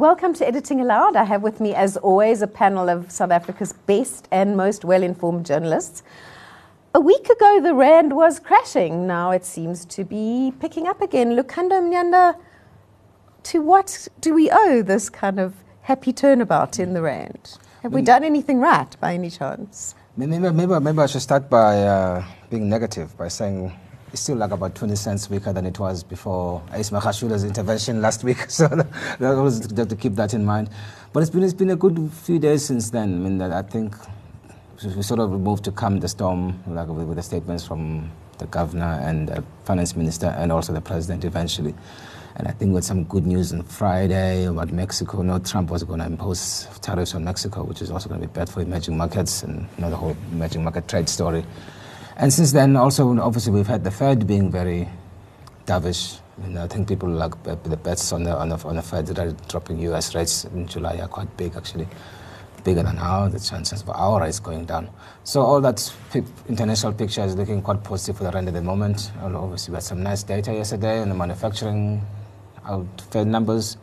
Welcome to Editing Allowed. I have with me, as always, a panel of South Africa's best and most well informed journalists. A week ago, the Rand was crashing. Now it seems to be picking up again. Lukanyo Mnyanda, to what do we owe this kind of happy turnabout in the Rand? Have we done anything right by any chance? Maybe, maybe, maybe I should start by uh, being negative, by saying it's still like about 20 cents weaker than it was before Ace Magashule's intervention last week. So that was to, to keep that in mind. But it's been, it's been a good few days since then. I mean, I think we sort of moved to calm the storm like with, with the statements from the governor and the finance minister and also the president eventually. And I think with some good news on Friday about Mexico, no, Trump was going to impose tariffs on Mexico, which is also going to be bad for emerging markets and you know, the whole emerging market trade story. And since then, also, obviously, we've had the Fed being very dovish. And I think people like the bets on the, on the, on the Fed that are dropping US rates in July are quite big, actually. Bigger than now, the chances for our rates going down. So all that international picture is looking quite positive for the at the moment. And obviously, we had some nice data yesterday on the manufacturing out Fed numbers,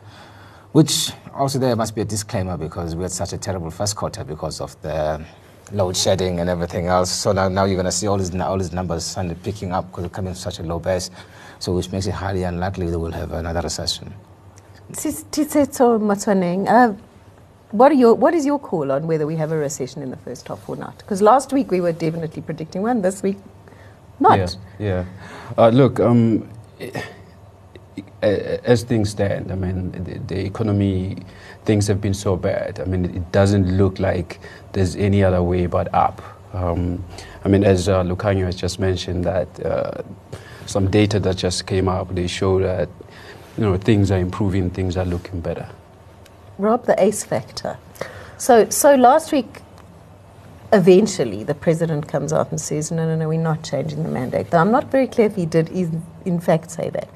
which also there must be a disclaimer because we had such a terrible first quarter because of the load shedding and everything else. So now, now you're going to see all these, all these numbers suddenly picking up because they're coming from such a low base, so which makes it highly unlikely that we'll have another recession. Tiisetso Motsoeneng, uh, what, are your, what is your call on whether we have a recession in the first half or not? Because last week we were definitely predicting one, this week not. Yeah, yeah. Uh, look, um, as things stand, I mean, the, the, economy, things have been so bad. I mean, it doesn't look like there's any other way but up. Um, I mean, as uh, has just mentioned, that uh, some data that just came up, they show that you know things are improving, things are looking better. Rob, the ACE factor. So, so last week, eventually, the president comes out and says, "No, no, no, we're not changing the mandate." Though I'm not very clear if he did, in fact, say that.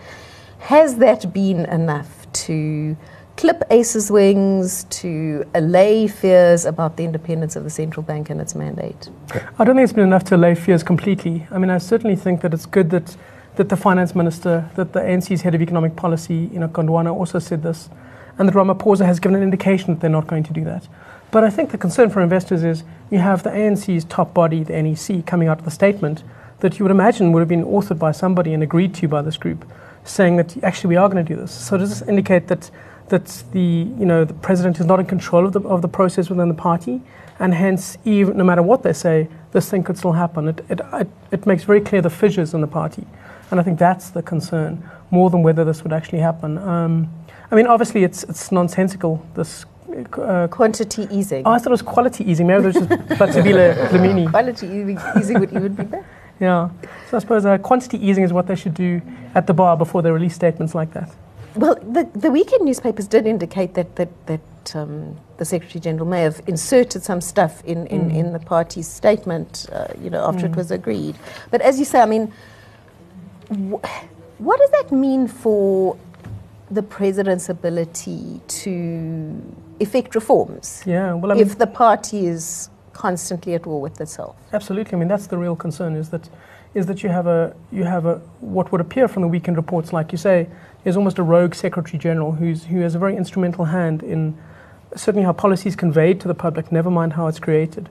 Has that been enough to clip ACE's wings, to allay fears about the independence of the central bank and its mandate? I don't think it's been enough to allay fears completely. I mean, I certainly think that it's good that, that the finance minister, that the ANC's head of economic policy, you know, Godongwana, also said this, and that Ramaphosa has given an indication that they're not going to do that. But I think the concern for investors is you have the ANC's top body, the NEC, coming out with a statement that you would imagine would have been authored by somebody and agreed to by this group, saying that actually we are going to do this. So does this indicate that that the you know the president is not in control of the of the process within the party, and hence even no matter what they say, this thing could still happen. It it it, it makes very clear the fissures in the party, and I think that's the concern more than whether this would actually happen. Um, I mean, obviously it's it's nonsensical this. Uh, quantity easing. Oh, I thought it was quality easing. Maybe it was just Dlamini. Quality easing would even be better. Yeah. So I suppose uh, quantity easing is what they should do at the bar before they release statements like that. Well, the, the weekend newspapers did indicate that, that, that um, the Secretary General may have inserted some stuff in, in, mm. in the party's statement, uh, you know, after mm. it was agreed. But as you say, I mean, wh- what does that mean for the president's ability to effect reforms? Yeah, well, I mean, if the party is constantly at war with itself. Absolutely. I mean, that's the real concern is that is that you have a you have a what would appear from the weekend reports, like you say, is almost a rogue secretary general who's who has a very instrumental hand in certainly how policy is conveyed to the public, never mind how it's created.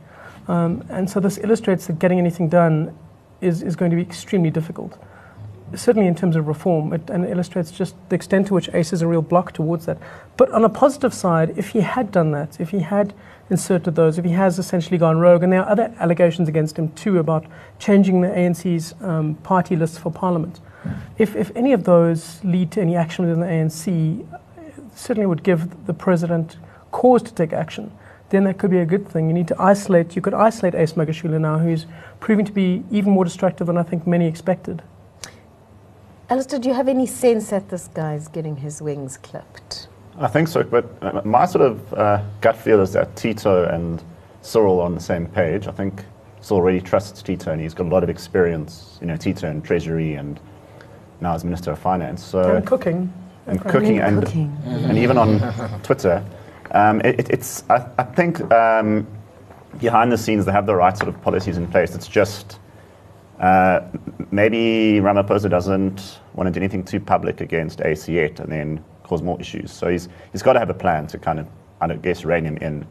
Um, and so this illustrates that getting anything done is, is going to be extremely difficult certainly in terms of reform, it, and it illustrates just the extent to which ACE is a real block towards that. But on a positive side, if he had done that, if he had inserted those, if he has essentially gone rogue, and there are other allegations against him too about changing the ANC's um, party list for parliament. If, if any of those lead to any action within the ANC, certainly would give the president cause to take action. Then that could be a good thing. You need to isolate, you could isolate Ace Magashule now, who's proving to be even more destructive than I think many expected. Alistair, do you have any sense that this guy's getting his wings clipped? I think so, but uh, my sort of uh, gut feel is that Tito and Cyril are on the same page. I think Cyril really trusts Tito, and he's got a lot of experience. You know, Tito in Treasury and now as Minister of Finance. So and cooking. And cooking, and, cooking. and even on Twitter. Um, it, it's, I, I think um, behind the scenes they have the right sort of policies in place. It's just uh, maybe Ramaphosa doesn't want to do anything too public against AC yet, and then cause more issues. So he's, he's got to have a plan to kind of, I don't guess, rein him in.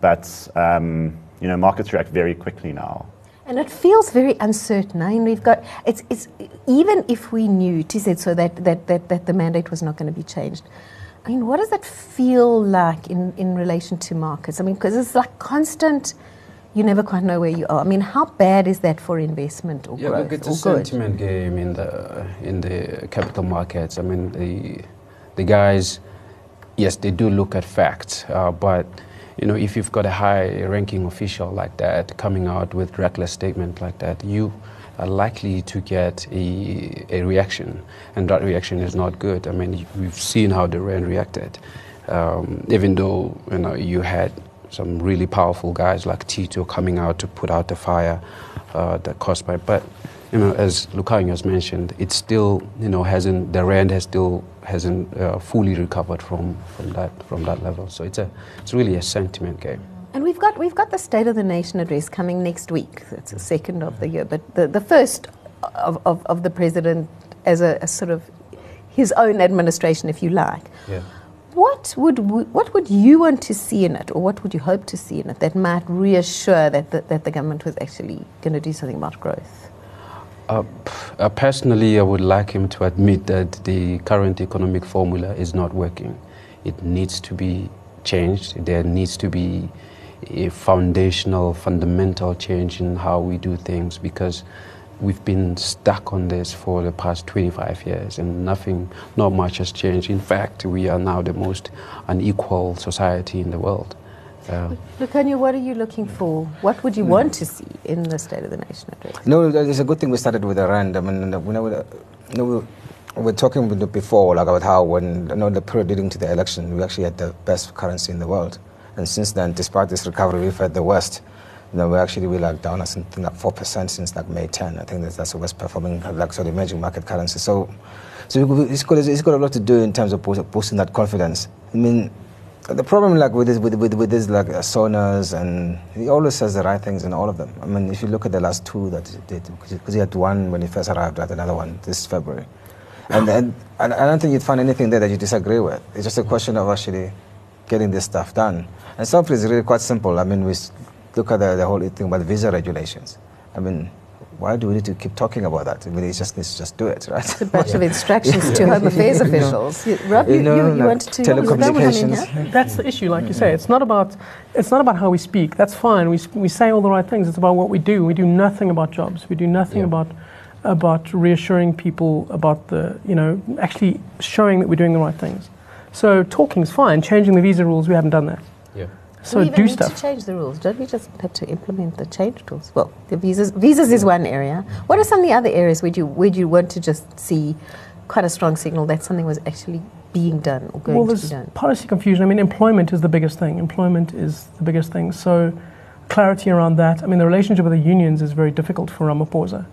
But, um, you know, markets react very quickly now. And it feels very uncertain. I mean, we've got it's it's even if we knew, T said so that, that that that the mandate was not going to be changed. I mean, what does that feel like in, in relation to markets? I mean, because it's like constant. You never quite know where you are. I mean, how bad is that for investment or Yeah, growth look, it's or a good? sentiment game in the in the capital markets. I mean, the the guys, yes, they do look at facts, uh, but you know, if you've got a high-ranking official like that coming out with reckless statement like that, you are likely to get a, a reaction, and that reaction is not good. I mean, we've seen how the rand reacted, um, even though you know you had some really powerful guys like Tito coming out to put out the fire uh, that caused by. But you know, as Lukanyo has mentioned, it still you know hasn't the rand has still hasn't uh, fully recovered from, from that from that level. So it's a it's really a sentiment game. And we've got we've got the State of the Nation address coming next week. It's the second of the year, but the, the first of, of, of the president as a, a sort of his own administration, if you like. Yeah. What would w- what would you want to see in it, or what would you hope to see in it that might reassure that the, that the government was actually going to do something about growth? Uh, uh, personally, I would like him to admit that the current economic formula is not working. It needs to be changed. There needs to be a foundational, fundamental change in how we do things because we've been stuck on this for the past 25 years and nothing, not much has changed. In fact, we are now the most unequal society in the world. Uh, Lukanyo, what are you looking for? What would you want to see in the State of the Nation address? No, it's a good thing we started with the rand. I mean, you know, you know, we were talking before like, about how when you know, the period leading to the election, we actually had the best currency in the world. And since then, despite this recovery, we've had the worst. Know, we actually we like down at something like four percent since like May 10. I think that's, that's the worst performing like sort of emerging market currency. So, so it's got it's got a lot to do in terms of boost- boosting that confidence. I mean, the problem, like with this, with with, with this, like Sonas, and he always says the right things in all of them. I mean, if you look at the last two that he did, because he had one when he first arrived, had another one this February, and and, and I don't think you'd find anything there that you disagree with. It's just a question of actually getting this stuff done. And some is really quite simple. I mean, we look at the, the whole thing about visa regulations. I mean. Why do we need to keep talking about that? I mean, it's just, it's just do it, right? It's a bunch of instructions to Home Affairs officials. You- Rob, you, You know, you, you like wanted to telecommunications. Come in here? That's the issue, like you say. It's not about it's not about how we speak. That's fine. We, we say all the right things. It's about what we do. We do nothing about jobs. We do nothing Yeah. about about reassuring people about the you know actually showing that we're doing the right things. So talking is fine. Changing the visa rules, we haven't done that. So we even do need stuff. to change the rules. Don't we just have to implement the change rules? Well, the visas visas is one area. What are some of the other areas where you where you want to just see quite a strong signal that something was actually being done or going well, to be there's done? policy confusion. I mean, employment is the biggest thing. Employment is the biggest thing. So, clarity around that. I mean, the relationship with the unions is very difficult for Ramaphosa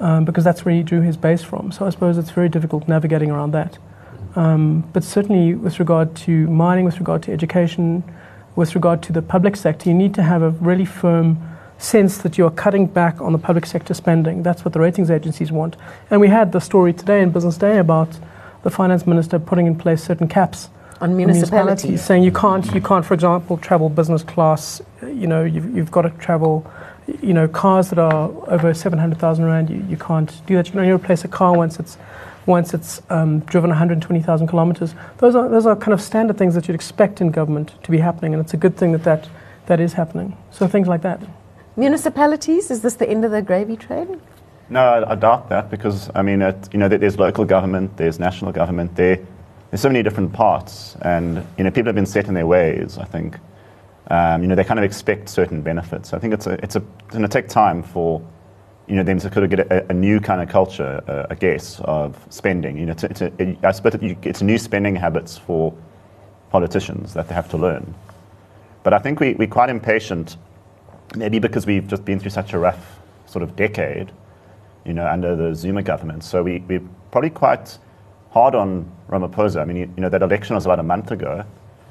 um, because that's where he drew his base from. So, I suppose it's very difficult navigating around that. Um, but certainly, with regard to mining, with regard to education, with regard to the public sector, you need to have a really firm sense that you're cutting back on the public sector spending. That's what the ratings agencies want. And we had the story today in Business Day about the finance minister putting in place certain caps On on municipalities. saying you can't, you can't, for example, travel business class. You know, you've, you've got to travel. You know, cars that are over seven hundred thousand rand, you, you can't do that. You can only replace a car once it's once it's um, driven one hundred twenty thousand kilometers. Those are those are kind of standard things that you'd expect in government to be happening, and it's a good thing that that, that is happening. So things like that. Municipalities, is this the end of the gravy train? No, I, I doubt that because I mean, it, you know, there's local government, there's national government, there, there's so many different parts, and you know, people have been set in their ways. I think, um, you know, they kind of expect certain benefits. I think it's a, it's a, it's going to take time for, you know, them to kind of get a, a new kind of culture, uh, I guess, of spending. You know, it's, a- it's a, I suppose you- it's new spending habits for politicians that they have to learn. But I think we, we're quite impatient, maybe because we've just been through such a rough sort of decade, you know, under the Zuma government. So we, we're probably quite hard on Ramaphosa. I mean, you, you know, that election was about a month ago.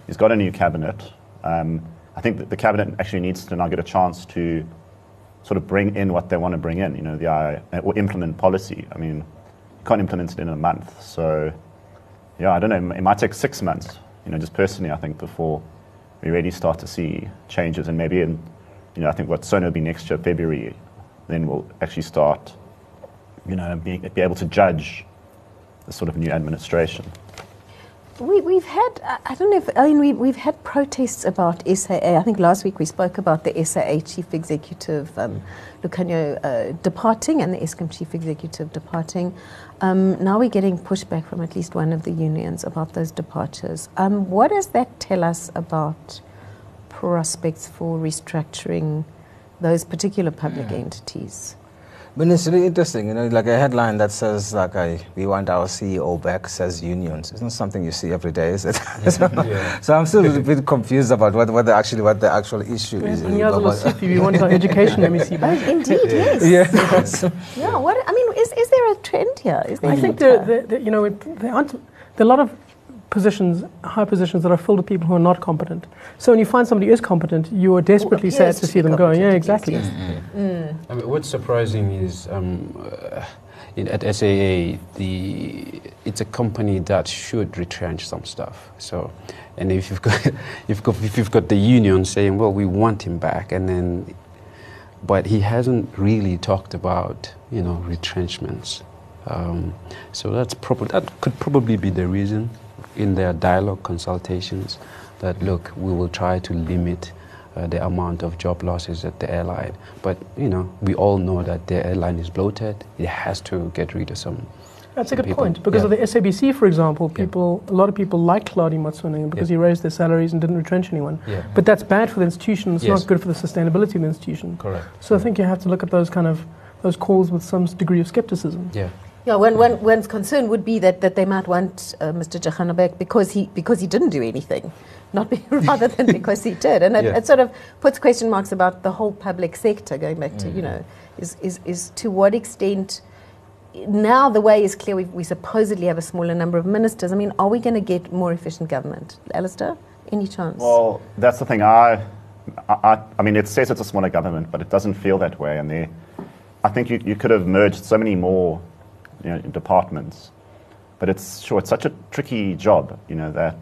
He's got a new cabinet. Um, I think that the cabinet actually needs to now get a chance to sort of bring in what they want to bring in, you know, the, uh, or implement policy. I mean, you can't implement it in a month. So yeah, I don't know. It might take six months. You know, just personally, I think before we really start to see changes, and maybe in, you know, I think what Sona will be next year, February, then we'll actually start, you know, be, be able to judge the sort of new administration. We, we've had, I- don't know if, I mean, we, we've had protests about SAA. I think last week we spoke about the SAA chief executive, um, Lukanyo, uh, departing and the Eskom chief executive departing. Um, now we're getting pushback from at least one of the unions about those departures. Um, what does that tell us about prospects for restructuring those particular public entities? But it's really interesting, you know, like a headline that says, like, I, we want our CEO back, says unions. It's not something you see every day, is it? so, Yeah. so I'm still a bit confused about what, what the actually what the actual issue is. And Nyaza about- we want our education MEC Oh, back. indeed, yes. yeah. Yeah, what, I mean, is, is there a trend here? Is there I a think trend there, here? there, there- you know, it, there aren't there are a lot of positions, high positions that are filled with people who are not competent. So when you find somebody who is competent, you are desperately sad to to see them go. Yeah, exactly. yes, yes. I mean, what's surprising is um, uh, in, at SAA, the it's a company that should retrench some stuff. So, and if you've got if, got, if you've got the union saying, "Well, we want him back," and then, but he hasn't really talked about you know retrenchments. Um, so that's probably that could probably be the reason in their dialogue consultations that look, we will try to limit uh, the amount of job losses at the airline. But you know, we all know that the airline is bloated. It has to get rid of some. That's a good people. point. Because Yeah. of the SABC, for example, Yeah. people, a lot of people like Hlaudi Motsoeneng because Yeah. he raised their salaries and didn't retrench anyone. Yeah. But that's bad for the institution. It's Yes. not good for the sustainability of the institution. Correct. So I think you have to look at those kind of those calls with some degree of skepticism. Yeah. Yeah, one, one, one's concern would be that, that they might want uh, Mr. Jarana back because he, because he didn't do anything, not be, rather than because he did. And it, Yeah. it sort of puts question marks about the whole public sector, going back to, you know, is, is, is to what extent, now the way is clear, we, we supposedly have a smaller number of ministers. I mean, are we going to get more efficient government? Alistair, any chance? Well, that's the thing. I, I, I mean, it says it's a smaller government, but it doesn't feel that way. And I think you, you could have merged so many more you know, departments. But it's sure it's such a tricky job, you know, that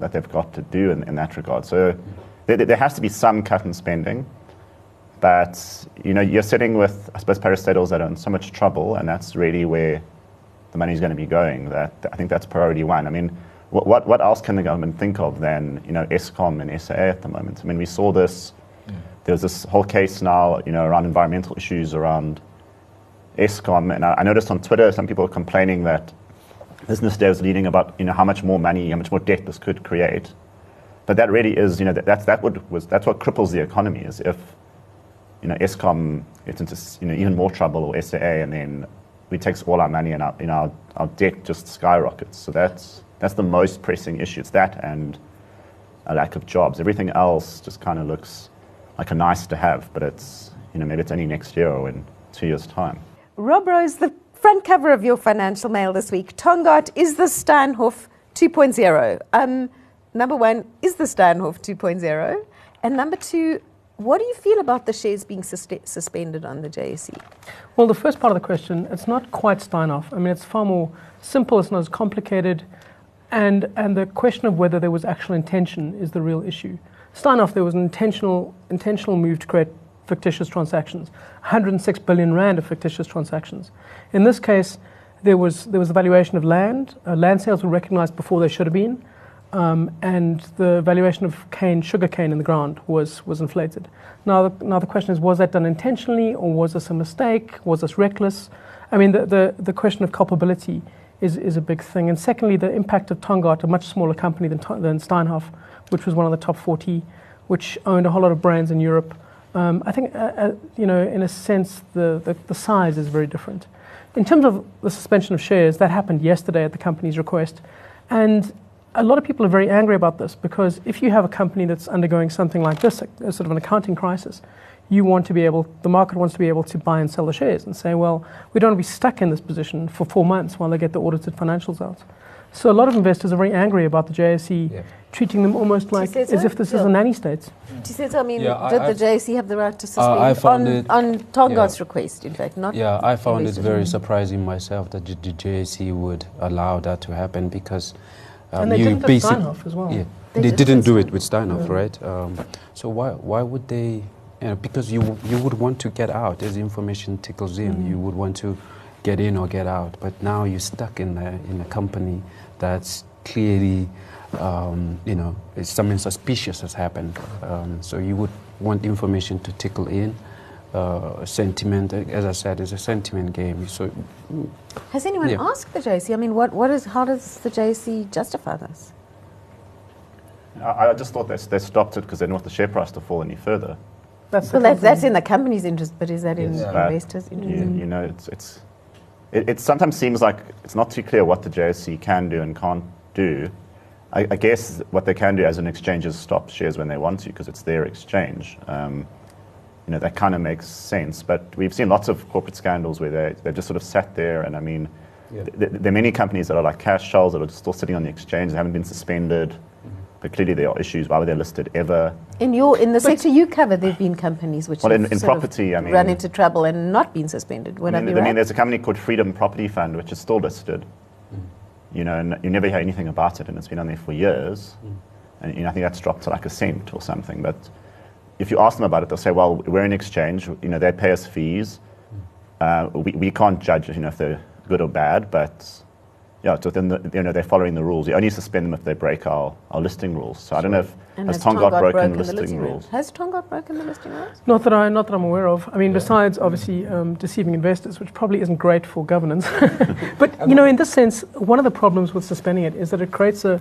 that they've got to do in, in that regard. So there, there has to be some cut in spending. But you know, you're sitting with, I suppose, parastatals that are in so much trouble, and that's really where the money's going to be going. That I think that's priority one. I mean, what, what, what else can the government think of than you know Eskom and SAA at the moment? I mean, we saw this. There's this whole case now, you know, around environmental issues around Eskom, and I, noticed on Twitter some people complaining that Business was leading about you know how much more money, how much more debt this could create. But that really is, you know, that, that's that would was that's what cripples the economy is if you know Eskom gets into you know even more trouble or SAA, and then we takes all our money and our you know our, our debt just skyrockets. So that's that's the most pressing issue. It's that and a lack of jobs. Everything else just kind of looks like a nice to have, but it's you know maybe it's only next year or in two years' time. Rob Rose, the front cover of your financial mail this week. Tongaat is the Steinhoff 2.0. Um, number one, is the Steinhoff 2.0? And number two, what do you feel about the shares being sus- suspended on the JSE? Well, the first part of the question, it's not quite Steinhoff. I mean, it's far more simple, it's not as complicated. And, and the question of whether there was actual intention is the real issue. Steinhoff, there was an intentional, intentional move to create fictitious transactions 106 billion rand of fictitious transactions. In this case, there was, there was a valuation of land. Uh, land sales were recognized before they should have been. Um, and the valuation of cane, sugar cane in the ground was, was inflated. Now the, now the question is, was that done intentionally or was this a mistake? Was this reckless? I mean, the, the, the question of culpability is, is a big thing. And secondly, the impact of Tongaat, a much smaller company than, than Steinhoff, which was one of the top 40, which owned a whole lot of brands in Europe. Um, I think, uh, uh, you know, in a sense, the, the, the size is very different. In terms of the suspension of shares, that happened yesterday at the company's request. And a lot of people are very angry about this because if you have a company that's undergoing something like this, a, a sort of an accounting crisis, you want to be able, the market wants to be able to buy and sell the shares and say, well, we don't want to be stuck in this position for four months while they get the audited financials out. So a lot of investors are very angry about the JSE Yeah. treating them almost like as so? if this is Yeah. a nanny state. She says, I mean, Yeah, did I've- the JSE have the right to suspend I found on, it- on Tongaat's yeah. request, in fact, not Yeah, I found it very surprising myself that the, the JSE would allow that to happen because um, and they you didn't at basic- Steinhoff as well. Yeah, They they, did didn't do it with Steinhoff, right? Um, so why why would they? You know, because you you would want to get out as information tickles in. Mm. You would want to get in or get out, but now you're stuck in a in a company that's clearly. Um, you know, something suspicious has happened. Um, so you would want information to tickle in. Uh, sentiment, as I said, is a sentiment game. So Has anyone Yeah. asked the JSE? I mean, what, what is, how does the JSE justify this? I, I just thought they, they stopped it because they didn't want the share price to fall any further. That's Well, that's, that's in the company's interest, but is that in Yes. But investors' You, interest? you know, it's, it's, it, it sometimes seems like it's not too clear what the JSE can do and can't do. I, I guess what they can do as an exchange is stop shares when they want to because it's their exchange. Um, you know, that kind of makes sense. But we've seen lots of corporate scandals where they, they've just sort of sat there. And I mean, Yeah. th- th- there are many companies that are like cash shells that are still sitting on the exchange. They haven't been suspended. But clearly there are issues. Why were they listed ever? In your in the sector you cover, there have been companies which Well, have in- in sort of property, I mean- run into trouble and not been suspended. Would I, I mean, be I right? mean, there's a company called Freedom Property Fund, which is still listed. Mm. You know, and you never hear anything about it, and it's been on there for years. Mm. And you know, I think that's dropped to like a cent or something. But if you ask them about it, they'll say, "Well, we're an exchange. You know, they pay us fees. Mm. Uh, we, we can't judge, you know, if they're good or bad, but." Yeah, it's within the, you know, they're following the rules. You only suspend them if they break our, our listing rules. So I don't know if and has has Tongaat Tongaat broken, the listing rules. rules? Has Tongaat broken the listing rules? Not that I, not that I'm aware of. I mean, besides obviously um, deceiving investors, which probably isn't great for governance. but you know, in this sense, one of the problems with suspending it is that it creates a.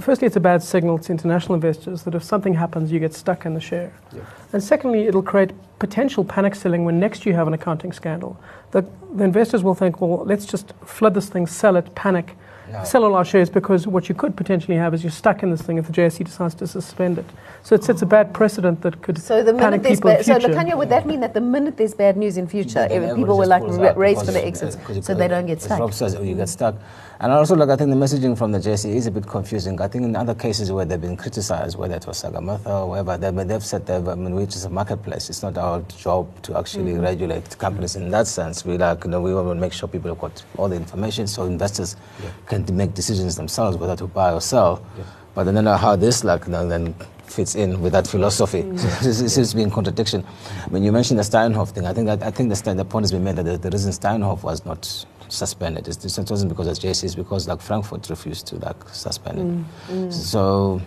Firstly, it's a bad signal to international investors that if something happens, you get stuck in the share. Yeah. And secondly, it'll create potential panic selling when next you have an accounting scandal. The, the investors will think, well, let's just flood this thing, sell it, panic, Yeah. sell all our shares because what you could potentially have is you're stuck in this thing if the JSE decides to suspend it. So it sets a bad precedent that could So the minute panic there's people in bad, so future. Lukanyo, would that mean that the minute there's bad news in future, Then if people will like pulls ra- out race for the exits, because so they don't get stuck? Rob says, you get stuck. And also, like, I think the messaging from the JSE is a bit confusing. I think in other cases where they've been criticized, whether it was Sagarmatha or whatever, they, they've said they've, I mean, which is a marketplace. It's not our job to actually Mm-hmm. regulate companies in that sense. We like, you know, we want to make sure people have got all the information so investors can make decisions themselves whether to buy or sell. But I don't know how this, like, then fits in with that philosophy. Mm. this is- seems to be in contradiction. When you mentioned the Steinhoff thing, I think that I think the, the point has been made that the, the reason Steinhoff was not suspended is it wasn't because of JSE, it's because like Frankfurt refused to like suspend it. Mm. Mm. So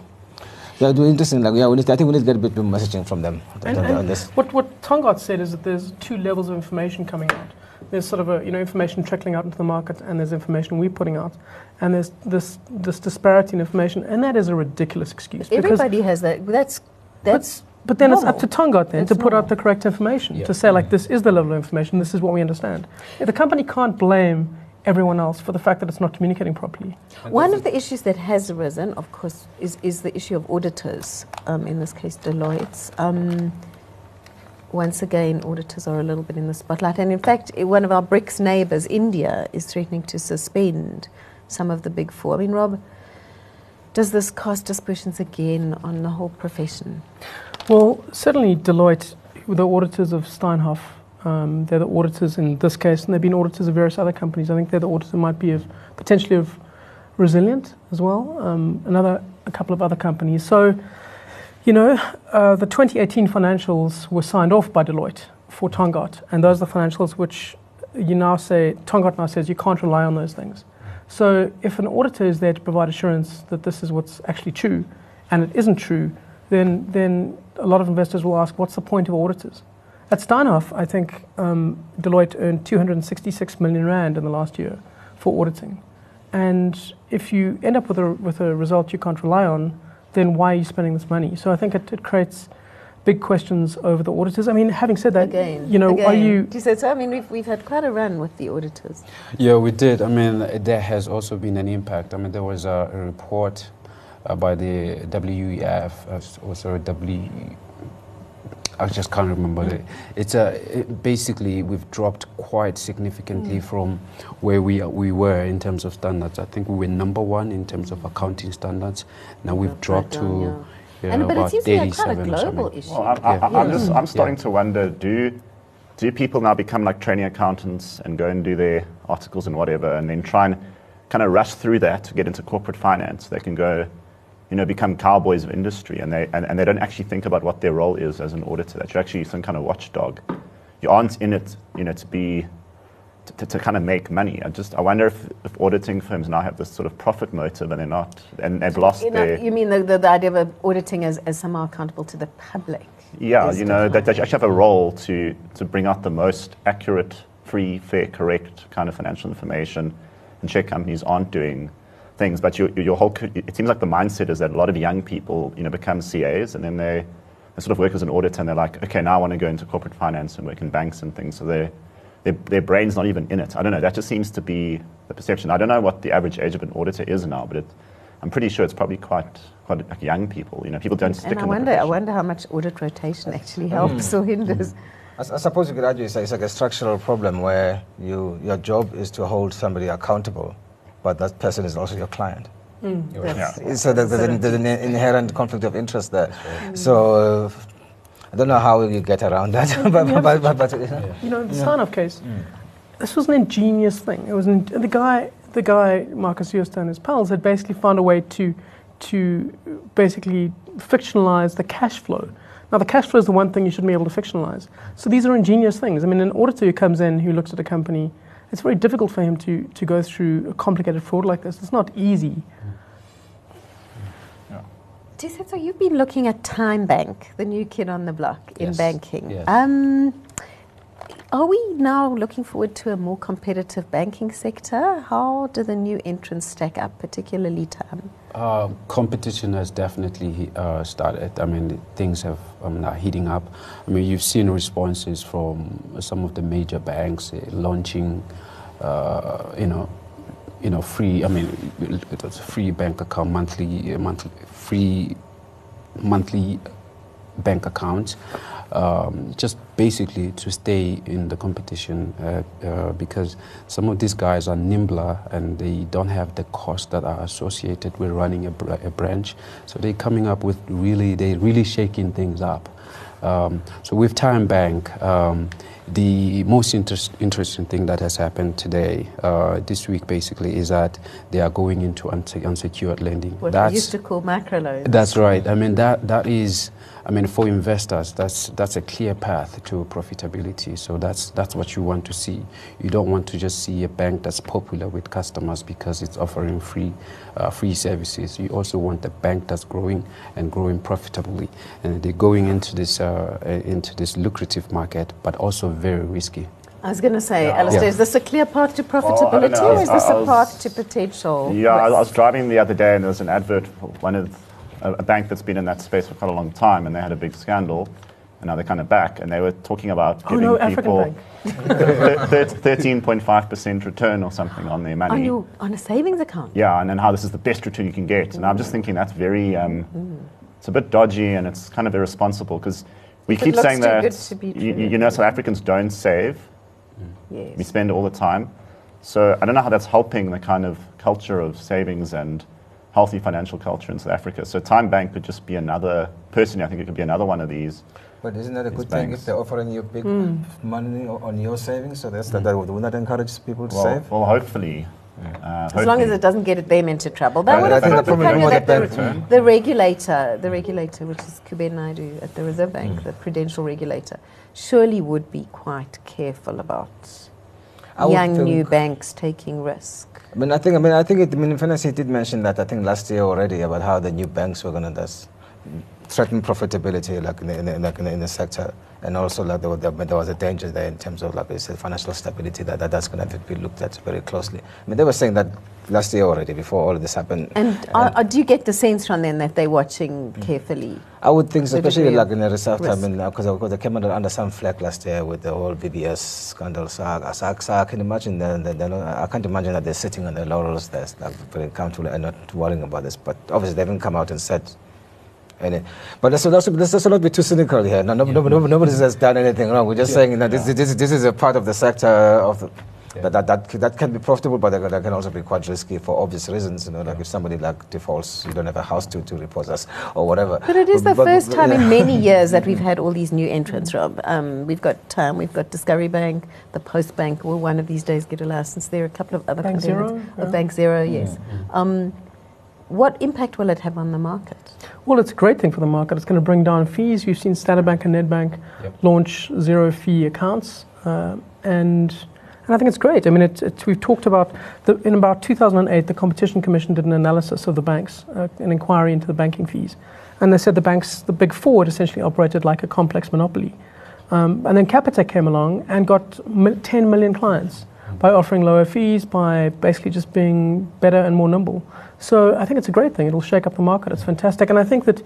yeah, it'll be interesting. Like yeah, we need to, I think we need to get a bit more messaging from them And, on, on this. what, what Tongaat said is that there's two levels of information coming out. There's sort of a, you know, information trickling out into the market, and there's information we're putting out. And there's this, this disparity in information, and that is a ridiculous excuse. because- Everybody has that. That's that's. But then it's up to normal. Tongaat then It's to put out the correct information, Yeah. to say, like, this is the level of information, this is what we understand. The company can't blame everyone else for the fact that it's not communicating properly. One of the issues that has arisen, of course, is, is the issue of auditors. Um, in this case, Deloitte. Um, once again, auditors are a little bit in the spotlight, and in fact, one of our BRICS neighbours, India, is threatening to suspend some of the big four. I mean, Rob, does this cast aspersions again on the whole profession? Well, certainly Deloitte, the auditors of Steinhoff, um, they're the auditors in this case, and they've been auditors of various other companies. I think they're the auditors that might be of potentially of Resilient as well, um, another a couple of other companies. So, you know, uh, the 2018 financials were signed off by Deloitte for Tongaat, and those are the financials which you now say Tongaat now says you can't rely on those things. So, if an auditor is there to provide assurance that this is what's actually true, and it isn't true, then then a lot of investors will ask, what's the point of auditors? At Steinhoff, I think um, Deloitte earned 266 million rand in the last year for auditing. And if you end up with a, with a result you can't rely on, then why are you spending this money? So I think it, it creates big questions over the auditors. I mean, having said that, Again, you know, are again. you You said so. I mean, we've, we've had quite a run with the auditors. Yeah, we did. I mean, there has also been an impact. I mean, there was a, a report uh, by the WEF, uh, or sorry, W. I just can't remember it. It's a it, basically we've dropped quite significantly Mm. from where we we were in terms of standards. I think we were number one in terms of accounting standards. Now we've Right dropped down, to yeah, and, but it about seems to be a quite a 37 or global issue. Well, I, I, Yeah. I'm just I'm starting Yeah. to wonder do do people now become like training accountants and go and do their articles and whatever, and then try and kind of rush through that to get into corporate finance? They can go, you know, become cowboys of industry, and they and, and they don't actually think about what their role is as an auditor. That you're actually some kind of watchdog. You aren't in it, you know, to be to, to kind of make money. I just I wonder if, if auditing firms now have this sort of profit motive and they're not, and they've lost You, know, their you mean the, the, the idea of auditing as, as somehow accountable to the public? Yeah, you know, that, that you actually have a role to, to bring out the most accurate, free, fair, correct kind of financial information and check companies aren't doing things. But your, your whole it seems like the mindset is that a lot of young people, you know, become CAs and then they, they sort of work as an auditor and they're like, okay, now I want to go into corporate finance and work in banks and things. So they their, their brain's not even in it. I don't know. That just seems to be the perception. I don't know what the average age of an auditor is now, but it, I'm pretty sure it's probably quite quite like young people. You know, people don't stick And I in the wonder, I wonder how much audit rotation actually helps hmm. or hinders. Hmm. I suppose you could argue it's, it's like a structural problem where you, your job is to hold somebody accountable, but that person is also your client. Mm, that's- So there's, there's, an, there's an inherent conflict of interest there. Mm. So uh, I don't know how you get around that, but, but, but, but, You know, the Steinhoff case, mm. this was an ingenious thing. It was an, the guy, the guy Markus Jooste and his pals had basically found a way to, to basically fictionalize the cash flow. Now, the cash flow is the one thing you shouldn't be able to fictionalize. So these are ingenious things. I mean, an auditor who comes in who looks at a company, it's very difficult for him to, to go through a complicated fraud like this. It's not easy. Just so you've been looking at TymeBank, the new kid on the block in Yes, banking. yes. Um, are we now looking forward to a more competitive banking sector? How do the new entrants stack up, particularly Tyme? Uh, competition has definitely uh, started. I mean, things have um, now heating up. I mean, you've seen responses from some of the major banks uh, launching, uh, you know, you know, free. I mean, free bank account monthly, uh, monthly free monthly bank accounts, um, just basically to stay in the competition uh, uh, because some of these guys are nimbler and they don't have the costs that are associated with running a, br- a branch. So they're coming up with really, they're really shaking things up. Um, so with TymeBank, um, the most interest, interesting thing that has happened today, uh, this week basically, is that they are going into unse- unsecured lending. What we used to call microloans. That's right. I mean that that is. I mean, for investors, that's that's a clear path to profitability. So that's that's what you want to see. You don't want to just see a bank that's popular with customers because it's offering free uh, free services. You also want a bank that's growing and growing profitably, and they're going into this uh, into this lucrative market, but also very risky. I was going to say, Yeah. Alistair, Yeah. is this a clear path to profitability know. or is this I- I a was- path to potential? Yeah, I, I was driving the other day and there was an advert for one of a, a bank that's been in that space for quite a long time, and they had a big scandal, and now they're kind of back, and they were talking about Oh giving no, people Bank. thirteen point five percent return or something on their money. on, your, on a savings account? Yeah, and then how this is the best return you can get. And I'm just thinking that's very, um, it's a bit dodgy and it's kind of irresponsible because we It keep saying that good to be you, you know South Africans don't save, we Yes. spend all the time. So I don't know how that's helping the kind of culture of savings and healthy financial culture in South Africa. So TymeBank could just be another, personally I think it could be another one of these. But isn't that a These good thing if they're offering you big money on your savings? So that's Mm. that, that would would that encourage people to Well, save? well hopefully. Uh, As long as it doesn't get them into trouble. That would have think the the problem fact that the the, regulator, the regulator, which is Kuben Naidoo at the Reserve Bank, Mm. the prudential regulator, surely would be quite careful about I young new banks taking risk. I mean, I think, I mean, I think, it, I mean, in fairness, he did mention that I think last year already about how the new banks were going to just threaten profitability, like in the, in the, like in the, in the sector, and also like there was, there was a danger there in terms of like I said, financial stability that, that that's going to be looked at very closely. I mean, they were saying that last year already before all of this happened. And uh, uh, do you get the sense from them that they're watching carefully? I would think, so, especially like in the reserve time, because they came under, under some flack last year with the whole VBS scandal. So I, so I, so I can imagine that, that they're not, I can't imagine that they're sitting on their laurels, they're like, very comfortable and not worrying about this. But obviously, they haven't come out and said And, but let's, let's, let's, let's not be too cynical here. No, no, no, no, nobody has done anything wrong. We're just saying that this, this, this is a part of the sector of the, Yeah. that, that, that, that can be profitable, but that, that can also be quite risky for obvious reasons. You know, like if somebody like defaults, you don't have a house to, to repossess or whatever. But it is the But- but- first time in many years that we've had all these new entrants, Rob. Um, we've got Tyme, we've got Discovery Bank, the Post Bank will one of these days get a license. There are a couple of other Bank contenders. Zero, Oh, yeah. Bank Zero, yes. Um, what impact will it have on the market? Well, it's a great thing for the market. It's going to bring down fees. You've seen Standard Bank and Nedbank Yep. launch zero fee accounts, uh, and and I think it's great. I mean, it, it, we've talked about the, in about 2008, the Competition Commission did an analysis of the banks, uh, an inquiry into the banking fees, and they said the banks, the big four, had essentially operated like a complex monopoly. Um, and then Capitec came along and got 10 million clients by offering lower fees, by basically just being better and more nimble. So I think it's a great thing. It'll shake up the market. It's fantastic. And I think that,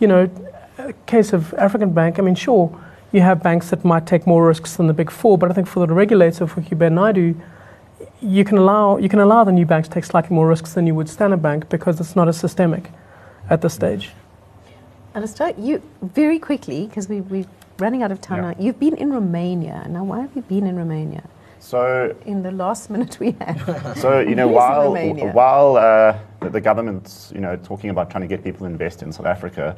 you know, a case of African Bank, I mean, sure, you have banks that might take more risks than the big four, but I think for the regulator, for Kuben Naidoo, you can allow you can allow the new banks to take slightly more risks than you would Standard Bank because it's not as systemic at this stage. Alistair, you very quickly, because we, we're running out of time Yeah. now, you've been in Romania. Now, why have you been in Romania? So In the last minute we have. So you know, while Romania? while uh, the, the government's you know talking about trying to get people to invest in South Africa,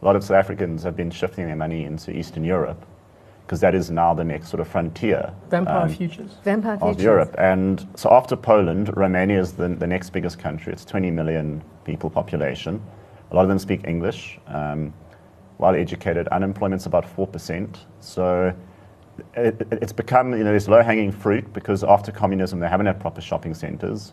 a lot of South Africans have been shifting their money into Eastern Europe because that is now the next sort of frontier Vampire um, futures. Vampire of Futures. Europe. And so after Poland, Romania is the, the next biggest country. It's 20 million people population. A lot of them speak English. Um, well educated. Unemployment's about 4%. So it, it- it's become, you know, there's low hanging fruit because after communism, they haven't had proper shopping centers.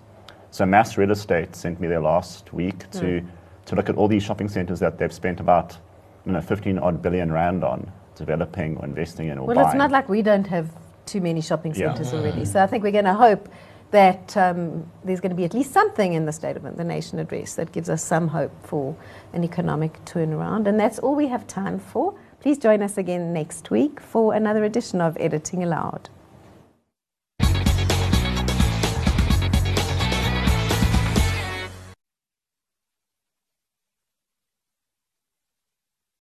So MAS Real Estate sent me there last week to, to look at all these shopping centers that they've spent about, you know, 15 odd billion rand on developing or investing in or Well, buying. it's not like we don't have too many shopping Yeah. centres already. So I think we're going to hope that um, there's going to be at least something in the State of the Nation address that gives us some hope for an economic turnaround. And that's all we have time for. Please join us again next week for another edition of Editing Allowed.